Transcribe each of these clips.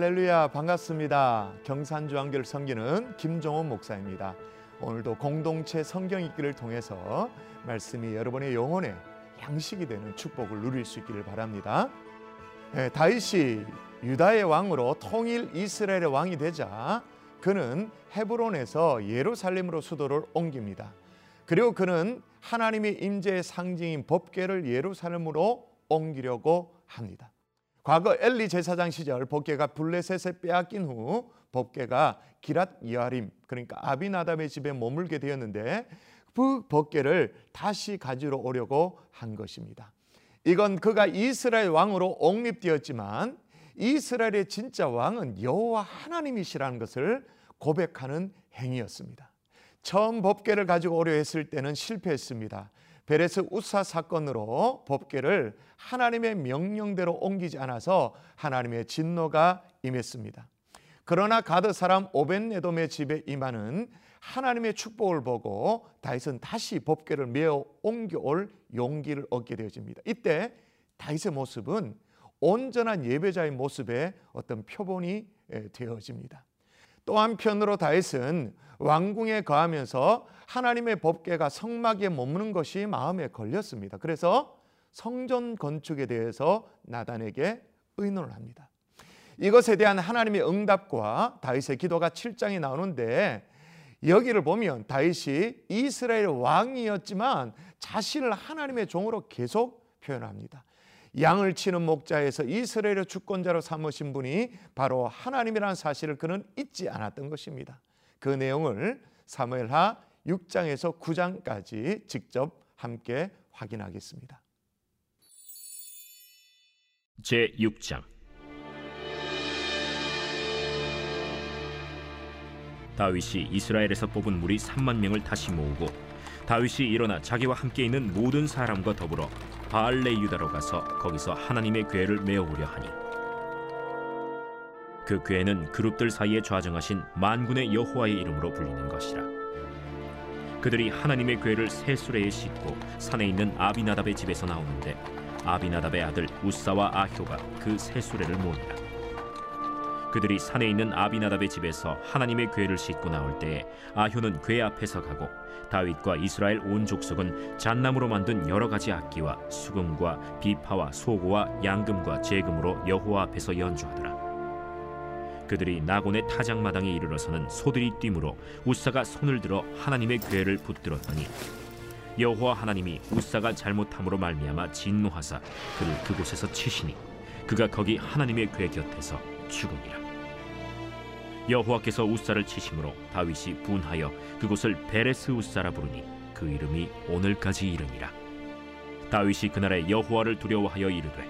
할렐루야 반갑습니다. 경산주안교를 섬기는 김종원 목사입니다. 오늘도 공동체 성경 읽기를 통해서 말씀이 여러분의 영혼에 양식이 되는 축복을 누릴 수 있기를 바랍니다. 네, 다윗이 유다의 왕으로 통일 이스라엘의 왕이 되자 그는 헤브론에서 예루살렘으로 수도를 옮깁니다. 그리고 그는 하나님의 임재의 상징인 법궤를 예루살렘으로 옮기려고 합니다. 과거 엘리 제사장 시절 법궤가 블레셋에 빼앗긴 후 법궤가 기랏 여아림 그러니까 아비나답의 집에 머물게 되었는데 그 법궤를 다시 가지러 오려고 한 것입니다. 이건 그가 이스라엘 왕으로 옹립되었지만 이스라엘의 진짜 왕은 여호와 하나님이시라는 것을 고백하는 행위였습니다. 처음 법궤를 가지고 오려 했을 때는 실패했습니다. 베레스 우사 사건으로 법궤를 하나님의 명령대로 옮기지 않아서 하나님의 진노가 임했습니다. 그러나 가드 사람 오벤네돔의 집에 임하는 하나님의 축복을 보고 다윗은 다시 법궤를 메어 옮겨올 용기를 얻게 되어집니다. 이때 다윗의 모습은 온전한 예배자의 모습의 어떤 표본이 되어집니다. 또 한편으로 다윗은 왕궁에 거하면서 하나님의 법궤가 성막에 머무는 것이 마음에 걸렸습니다. 그래서 성전 건축에 대해서 나단에게 의논을 합니다. 이것에 대한 하나님의 응답과 다윗의 기도가 7장에 나오는데 여기를 보면 다윗이 이스라엘 왕이었지만 자신을 하나님의 종으로 계속 표현합니다. 양을 치는 목자에서 이스라엘의 주권자로 삼으신 분이 바로 하나님이라는 사실을 그는 잊지 않았던 것입니다. 그 내용을 사무엘하 6장에서 9장까지 직접 함께 확인하겠습니다. 제 6장 다윗이 이스라엘에서 뽑은 무리 3만 명을 다시 모으고 다윗이 일어나 자기와 함께 있는 모든 사람과 더불어 바알레 유다로 가서 거기서 하나님의 궤를 메어오려 하니 그 궤는 그룹들 사이에 좌정하신 만군의 여호와의 이름으로 불리는 것이라. 그들이 하나님의 궤를 새 수레에 싣고 산에 있는 아비나답의 집에서 나오는데 아비나답의 아들 우사와 아효가 그새 수레를 모으니라 그들이 산에 있는 아비나답의 집에서 하나님의 궤를 싣고 나올 때에 아효는 궤 앞에서 가고 다윗과 이스라엘 온 족속은 잣나무로 만든 여러 가지 악기와 수금과 비파와 소고와 양금과 제금으로 여호와 앞에서 연주하더라. 그들이 나곤의 타작마당에 이르러서는 소들이 뛰므로 우사가 손을 들어 하나님의 궤를 붙들었더니 여호와 하나님이 우사가 잘못함으로 말미암아 진노하사 그를 그곳에서 치시니 그가 거기 하나님의 궤 곁에서 죽으니라. 여호와께서 우사를 치심으로 다윗이 분하여 그곳을 베레스 우사라 부르니 그 이름이 오늘까지 이르니라. 다윗이 그날에 여호와를 두려워하여 이르되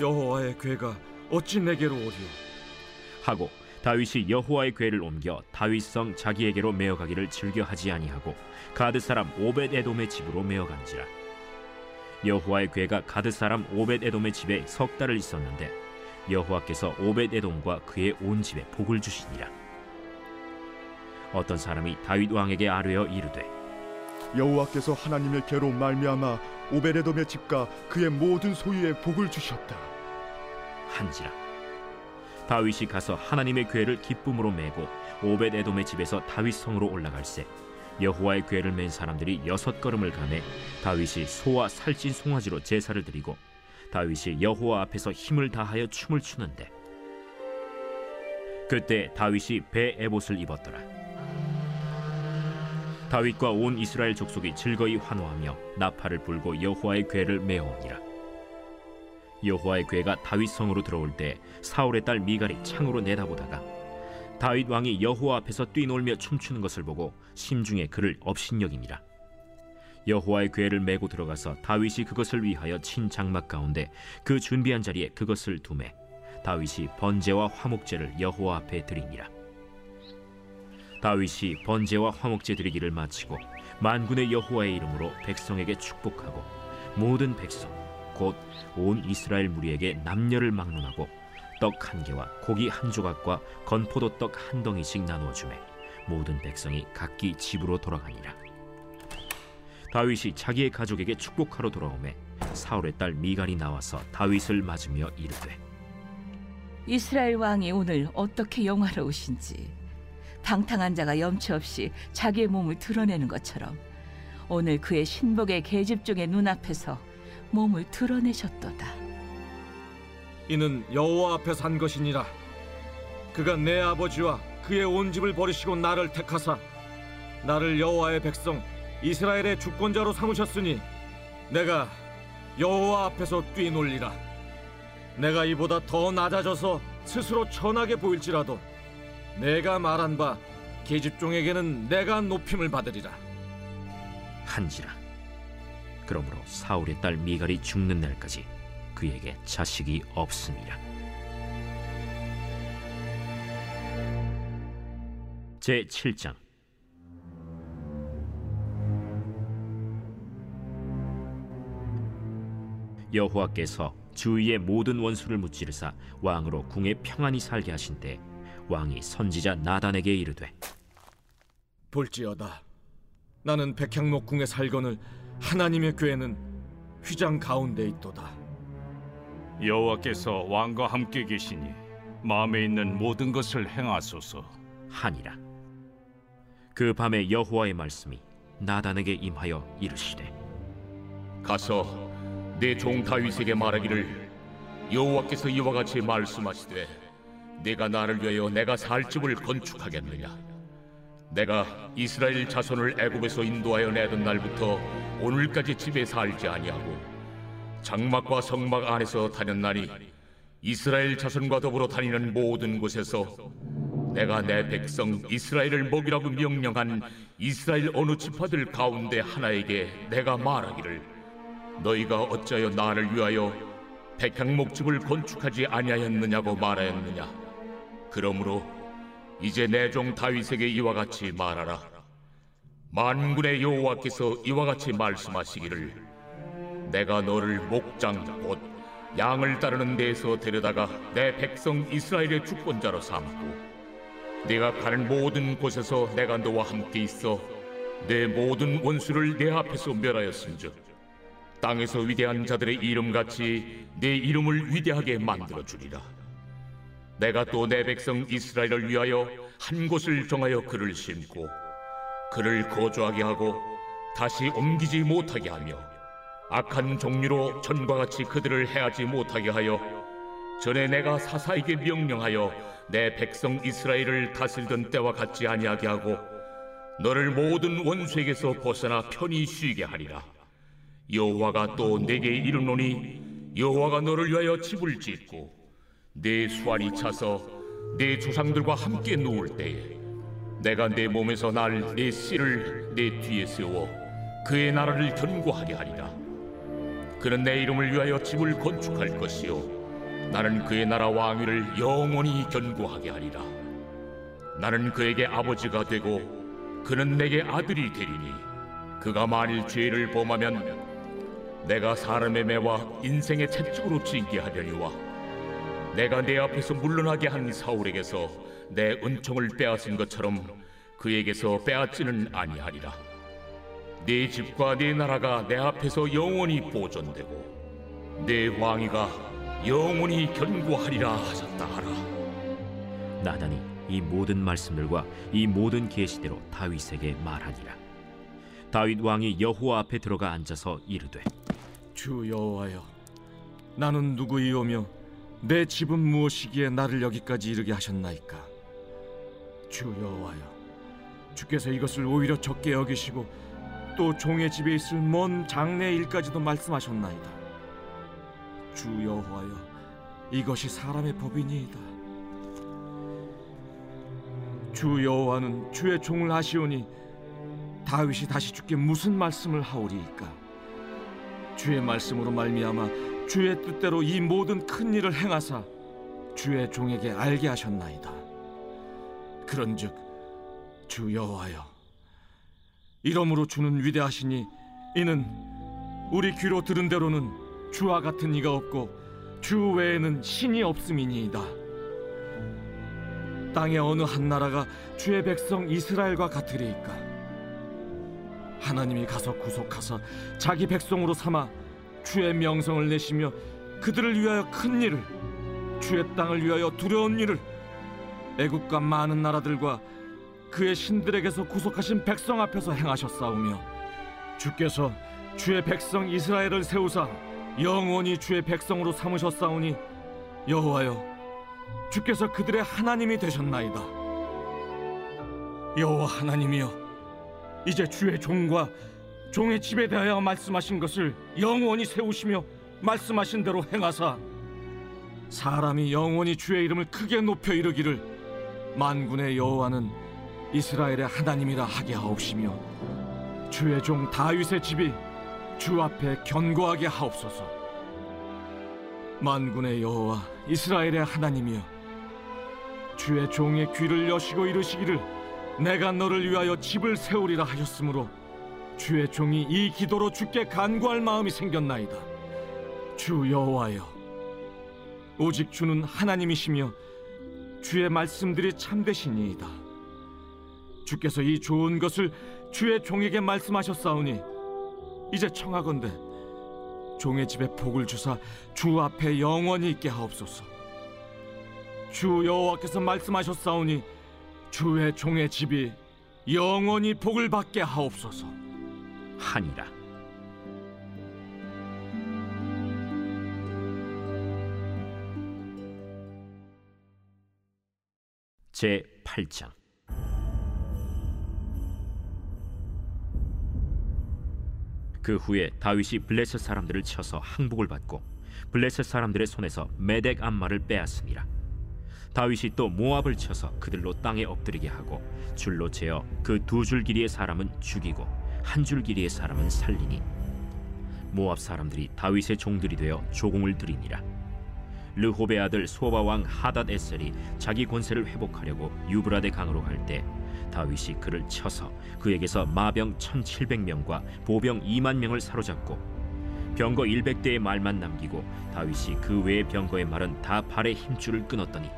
여호와의 괴가 어찌 내게로 오리오 하고 다윗이 여호와의 궤를 옮겨 다윗성 자기에게로 메어가기를 즐겨하지 아니하고 가드 사람 오벳 에돔의 집으로 메어간지라 여호와의 궤가 가드 사람 오벳 에돔의 집에 석 달을 있었는데 여호와께서 오벳 에돔과 그의 온 집에 복을 주시니라. 어떤 사람이 다윗 왕에게 아뢰어 이르되 여호와께서 하나님의 괴로 말미암아 오베레돔의 집과 그의 모든 소유에 복을 주셨다. 한지라 다윗이 가서 하나님의 괴를 기쁨으로 메고 오벳 에돔의 집에서 다윗 성으로 올라갈새 여호와의 괴를 맨 사람들이 여섯 걸음을 가매 다윗이 소와 살찐 송아지로 제사를 드리고 다윗이 여호와 앞에서 힘을 다하여 춤을 추는데 그때 다윗이 배 에봇을 입었더라. 다윗과 온 이스라엘 족속이 즐거이 환호하며 나팔을 불고 여호와의 궤를 메어오니라. 여호와의 궤가 다윗 성으로 들어올 때 사울의 딸 미갈이 창으로 내다보다가 다윗 왕이 여호와 앞에서 뛰놀며 춤추는 것을 보고 심중에 그를 업신여기니라. 여호와의 궤를 메고 들어가서 다윗이 그것을 위하여 친 장막 가운데 그 준비한 자리에 그것을 두매 다윗이 번제와 화목제를 여호와 앞에 드리니라. 다윗이 번제와 화목제 드리기를 마치고 만군의 여호와의 이름으로 백성에게 축복하고 모든 백성 곧 온 이스라엘 무리에게 남녀를 막론하고 떡 한 개와 고기 한 조각과 건포도 떡 한 덩이씩 나누어 주매 모든 백성이 각기 집으로 돌아가니라 다윗이 자기의 가족에게 축복하러 돌아오매 사울의 딸 미갈이 나와서 다윗을 맞으며 이르되 이스라엘 왕이 오늘 어떻게 영화로우신지 방탕한 자가 염치 없이 자기의 몸을 드러내는 것처럼 오늘 그의 신복의 계집종의 눈앞에서 몸을 드러내셨도다. 이는 여호와 앞에 산 것이니라. 그가 내 아버지와 그의 온 집을 버리시고 나를 택하사 나를 여호와의 백성 이스라엘의 주권자로 삼으셨으니 내가 여호와 앞에서 뛰놀리라. 내가 이보다 더 낮아져서 스스로 천하게 보일지라도 내가 말한 바 계집종에게는 내가 높임을 받으리라. 한지라 그러므로 사울의 딸 미갈이 죽는 날까지 그에게 자식이 없음이라 제 7장 여호와께서 주위의 모든 원수를 무찌르사 왕으로 궁에 평안히 살게 하신 때 왕이 선지자 나단에게 이르되 볼지어다. 나는 백향목 궁에 살거늘 하나님의 궤는 휘장 가운데 있도다. 여호와께서 왕과 함께 계시니 마음에 있는 모든 것을 행하소서. 하니라 그 밤에 여호와의 말씀이 나단에게 임하여 이르시되 가서 내 종 다윗에게 말하기를 여호와께서 이와 같이 말씀하시되 내가 나를 위하여 내가 살 집을 건축하겠느냐? 내가 이스라엘 자손을 애굽에서 인도하여 내던 날부터 오늘까지 집에 살지 아니하고 장막과 성막 안에서 다녔나니 이스라엘 자손과 더불어 다니는 모든 곳에서 내가 내 백성 이스라엘을 먹이라고 명령한 이스라엘 어느 지파들 가운데 하나에게 내가 말하기를 너희가 어찌하여 나를 위하여 백향목집을 건축하지 아니하였느냐고 말하였느냐? 그러므로 이제 내 종 다윗에게 이와 같이 말하라. 만군의 여호와께서 이와 같이 말씀하시기를 내가 너를 목장 곧 양을 따르는 데에서 데려다가 내 백성 이스라엘의 주권자로 삼고 네가 가는 모든 곳에서 내가 너와 함께 있어 내 모든 원수를 내 앞에서 멸하였은즉 땅에서 위대한 자들의 이름같이 내 이름을 위대하게 만들어 주리라. 내가 또 내 백성 이스라엘을 위하여 한 곳을 정하여 그를 심고 그를 거주하게 하고 다시 옮기지 못하게 하며 악한 종류로 전과 같이 그들을 해하지 못하게 하여 전에 내가 사사에게 명령하여 내 백성 이스라엘을 다스리던 때와 같지 아니하게 하고 너를 모든 원수에게서 벗어나 편히 쉬게 하리라 여호와가 또 내게 이르노니 여호와가 너를 위하여 집을 짓고 내 수완이 차서 내 조상들과 함께 누울 때에 내가 내 몸에서 날 내 씨를 내 뒤에 세워 그의 나라를 견고하게 하리라. 그는 내 이름을 위하여 집을 건축할 것이요 나는 그의 나라 왕위를 영원히 견고하게 하리라. 나는 그에게 아버지가 되고 그는 내게 아들이 되리니 그가 만일 죄를 범하면 내가 사람의 매와 인생의 채찍으로 징계하려니와 내가 내 앞에서 물러나게 한 사울에게서 내 은총을 빼앗은 것처럼 그에게서 빼앗지는 아니하리라. 네 집과 네 나라가 내 앞에서 영원히 보존되고 내 왕위가 영원히 견고하리라 하셨다 하라. 나단이 이 모든 말씀들과 이 모든 계시대로 다윗에게 말하니라 다윗 왕이 여호와 앞에 들어가 앉아서 이르되 주 여호와여, 나는 누구이오며 내 집은 무엇이기에 나를 여기까지 이르게 하셨나이까? 주 여호와여, 주께서 이것을 오히려 적게 여기시고 또 종의 집에 있을 먼 장래 일까지도 말씀하셨나이다. 주 여호와여, 이것이 사람의 법이니이다. 주 여호와는 주의 종을 하시오니 다윗이 다시 주께 무슨 말씀을 하오리이까? 주의 말씀으로 말미암아 주의 뜻대로 이 모든 큰 일을 행하사 주의 종에게 알게 하셨나이다. 그런즉 주 여호와여 이러므로 주는 위대하시니 이는 우리 귀로 들은 대로는 주와 같은 이가 없고 주 외에는 신이 없음이니이다. 땅의 어느 한 나라가 주의 백성 이스라엘과 같으리이까? 하나님이 가서 구속하사 자기 백성으로 삼아 주의 명성을 내시며 그들을 위하여 큰 일을 주의 땅을 위하여 두려운 일을 애국과 많은 나라들과 그의 신들에게서 구속하신 백성 앞에서 행하셨사오며 주께서 주의 백성 이스라엘을 세우사 영원히 주의 백성으로 삼으셨사오니 여호와여 주께서 그들의 하나님이 되셨나이다. 여호와 하나님이여 이제 주의 종과 종의 집에 대하여 말씀하신 것을 영원히 세우시며 말씀하신 대로 행하사. 사람이 영원히 주의 이름을 크게 높여 이르기를 만군의 여호와는 이스라엘의 하나님이라 하게 하옵시며 주의 종 다윗의 집이 주 앞에 견고하게 하옵소서. 만군의 여호와 이스라엘의 하나님이여 주의 종의 귀를 여시고 이르시기를 내가 너를 위하여 집을 세우리라 하셨으므로 주의 종이 이 기도로 주께 간구할 마음이 생겼나이다 주 여호와여 오직 주는 하나님이시며 주의 말씀들이 참되시니이다. 주께서 이 좋은 것을 주의 종에게 말씀하셨사오니 이제 청하건대 종의 집에 복을 주사 주 앞에 영원히 있게 하옵소서. 주 여호와께서 말씀하셨사오니 주의 종의 집이 영원히 복을 받게 하옵소서. 하니라. 제 8장. 그 후에 다윗이 블레셋 사람들을 쳐서 항복을 받고 블레셋 사람들의 손에서 메덱 암마를 빼앗으니라 다윗이 또 모압을 쳐서 그들로 땅에 엎드리게 하고 줄로 재어 그 두 줄 길이의 사람은 죽이고 한 줄 길이의 사람은 살리니 모압 사람들이 다윗의 종들이 되어 조공을 들이니라. 르호베 아들 소바 왕 하닷 에셀이 자기 권세를 회복하려고 유브라데 강으로 갈 때 다윗이 그를 쳐서 그에게서 마병 1700명과 보병 2만 명을 사로잡고 병거 100대의 말만 남기고 다윗이 그 외의 병거의 말은 다 발의 힘줄을 끊었더니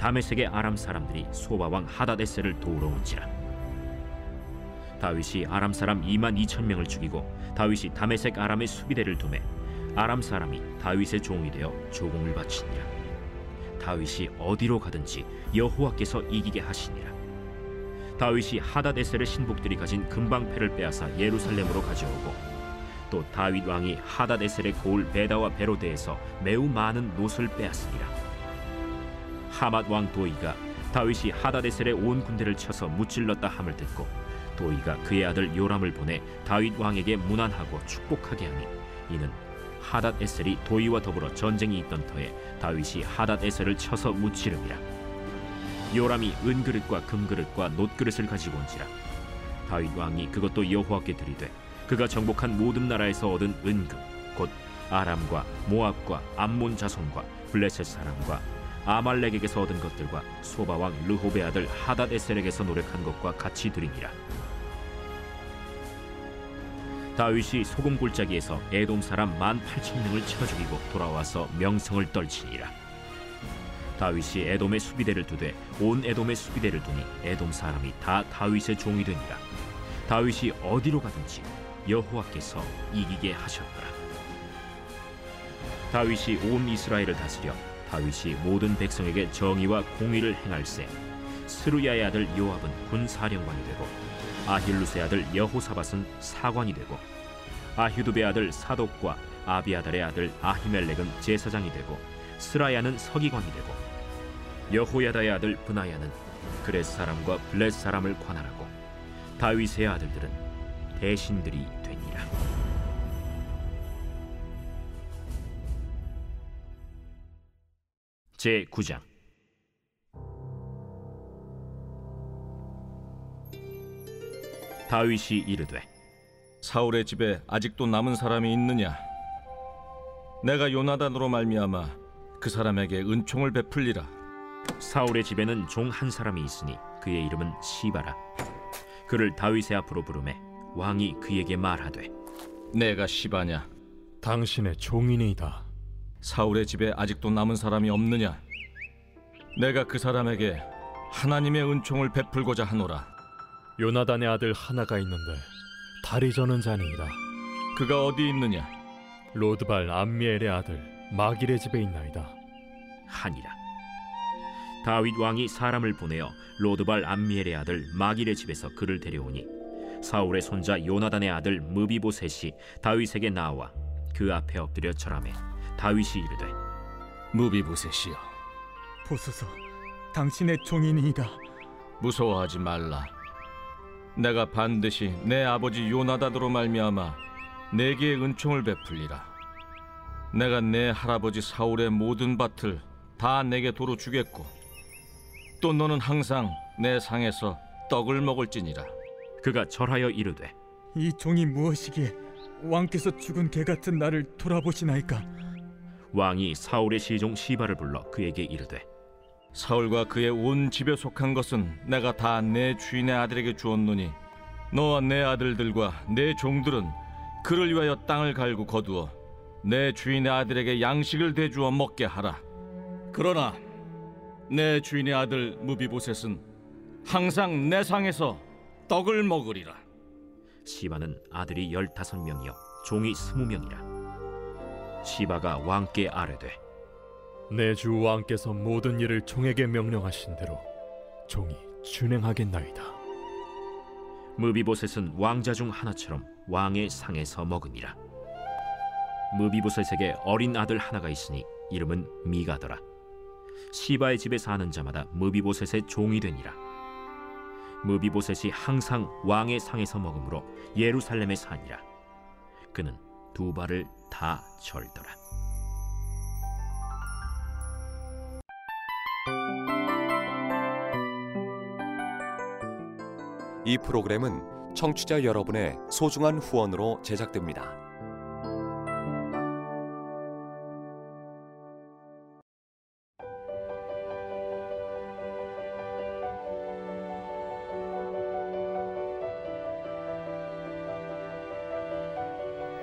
다메섹의 아람 사람들이 소바 왕 하닷 에셀을 도우러 온지라. 다윗이 아람 사람 2만 2천 명을 죽이고 다윗이 다메섹 아람의 수비대를 두매 아람 사람이 다윗의 종이 되어 조공을 바치니라. 다윗이 어디로 가든지 여호와께서 이기게 하시니라. 다윗이 하다데셀의 신복들이 가진 금방패를 빼앗아 예루살렘으로 가져오고 또 다윗 왕이 하다데셀의 고을 베다와 베로데에서 매우 많은 노을 빼앗으니라 하맛 왕 도이가 다윗이 하다데셀의 온 군대를 쳐서 무찔렀다 함을 듣고 도이가 그의 아들 요람을 보내 다윗 왕에게 문안하고 축복하게 하니 이는 하닷 에셀이 도이와 더불어 전쟁이 있던 터에 다윗이 하닷 에셀을 쳐서 무찌름이라. 요람이 은그릇과 금그릇과 놋그릇을 가지고 온지라. 다윗 왕이 그것도 여호와께 드리되 그가 정복한 모든 나라에서 얻은 은금 곧 아람과 모압과 암몬 자손과 블레셋 사람과 아말렉에게서 얻은 것들과 소바 왕 르호베 아들 하닷 에셀에게서 노력한 것과 같이 드리니라 다윗이 소금 골짜기에서 에돔 사람 만 팔천 명을 쳐 죽이고 돌아와서 명성을 떨치니라. 다윗이 에돔의 수비대를 두되 온 에돔의 수비대를 두니 에돔 사람이 다 다윗의 종이 되니라. 다윗이 어디로 가든지 여호와께서 이기게 하셨더라. 다윗이 온 이스라엘을 다스려 다윗이 모든 백성에게 정의와 공의를 행할세. 스루야의 아들 요압은 군 사령관이 되고 아힐루스의 아들 여호사밧은 사관이 되고 아휴두베 아들 사독과 아비아달의 아들 아히멜렉은 제사장이 되고 스라야는 서기관이 되고 여호야다의 아들 브나야는 그렛 사람과 블렛 사람을 관할하고 다윗의 아들들은 대신들이 되니라. 제 9장 다윗이 이르되 사울의 집에 아직도 남은 사람이 있느냐? 내가 요나단으로 말미암아 그 사람에게 은총을 베풀리라. 사울의 집에는 종 한 사람이 있으니 그의 이름은 시바라 그를 다윗의 앞으로 부르매 왕이 그에게 말하되 내가 시바냐? 당신의 종인이다. 사울의 집에 아직도 남은 사람이 없느냐? 내가 그 사람에게 하나님의 은총을 베풀고자 하노라. 요나단의 아들 하나가 있는데 다리 저는 자니이다. 그가 어디 있느냐? 로드발 암미엘의 아들 마길의 집에 있나이다. 하니라. 다윗 왕이 사람을 보내어 로드발 암미엘의 아들 마길의 집에서 그를 데려오니 사울의 손자 요나단의 아들 므비보셋이 다윗에게 나와 그 앞에 엎드려 절하매 다윗이 이르되 무비보셋이여 보소서, 당신의 종이니이다. 무서워하지 말라. 내가 반드시 내 아버지 요나단으로 말미암아 내게 은총을 베풀리라. 내가 내 할아버지 사울의 모든 밭을 다 내게 도로 주겠고 또 너는 항상 내 상에서 떡을 먹을지니라. 그가 절하여 이르되 이 종이 무엇이기에 왕께서 죽은 개 같은 나를 돌아보시나이까? 왕이 사울의 시종 시바를 불러 그에게 이르되 사울과 그의 온 집에 속한 것은 내가 다 내 주인의 아들에게 주었노니 너와 내 아들들과 내 종들은 그를 위하여 땅을 갈고 거두어 내 주인의 아들에게 양식을 대주어 먹게 하라. 그러나 내 주인의 아들 무비보셋은 항상 내 상에서 떡을 먹으리라. 시바는 아들이 열다섯 명이요 종이 스무 명이라 시바가 왕께 아뢰되 내 주 왕께서 모든 일을 종에게 명령하신 대로 종이 준행하겠나이다. 무비보셋은 왕자 중 하나처럼 왕의 상에서 먹으니라. 무비보셋에게 어린 아들 하나가 있으니 이름은 미가더라. 시바의 집에 사는 자마다 무비보셋의 종이 되니라. 무비보셋이 항상 왕의 상에서 먹으므로 예루살렘에 사니라. 그는 두 발을 다 절더라 이 프로그램은 청취자 여러분의 소중한 후원으로 제작됩니다.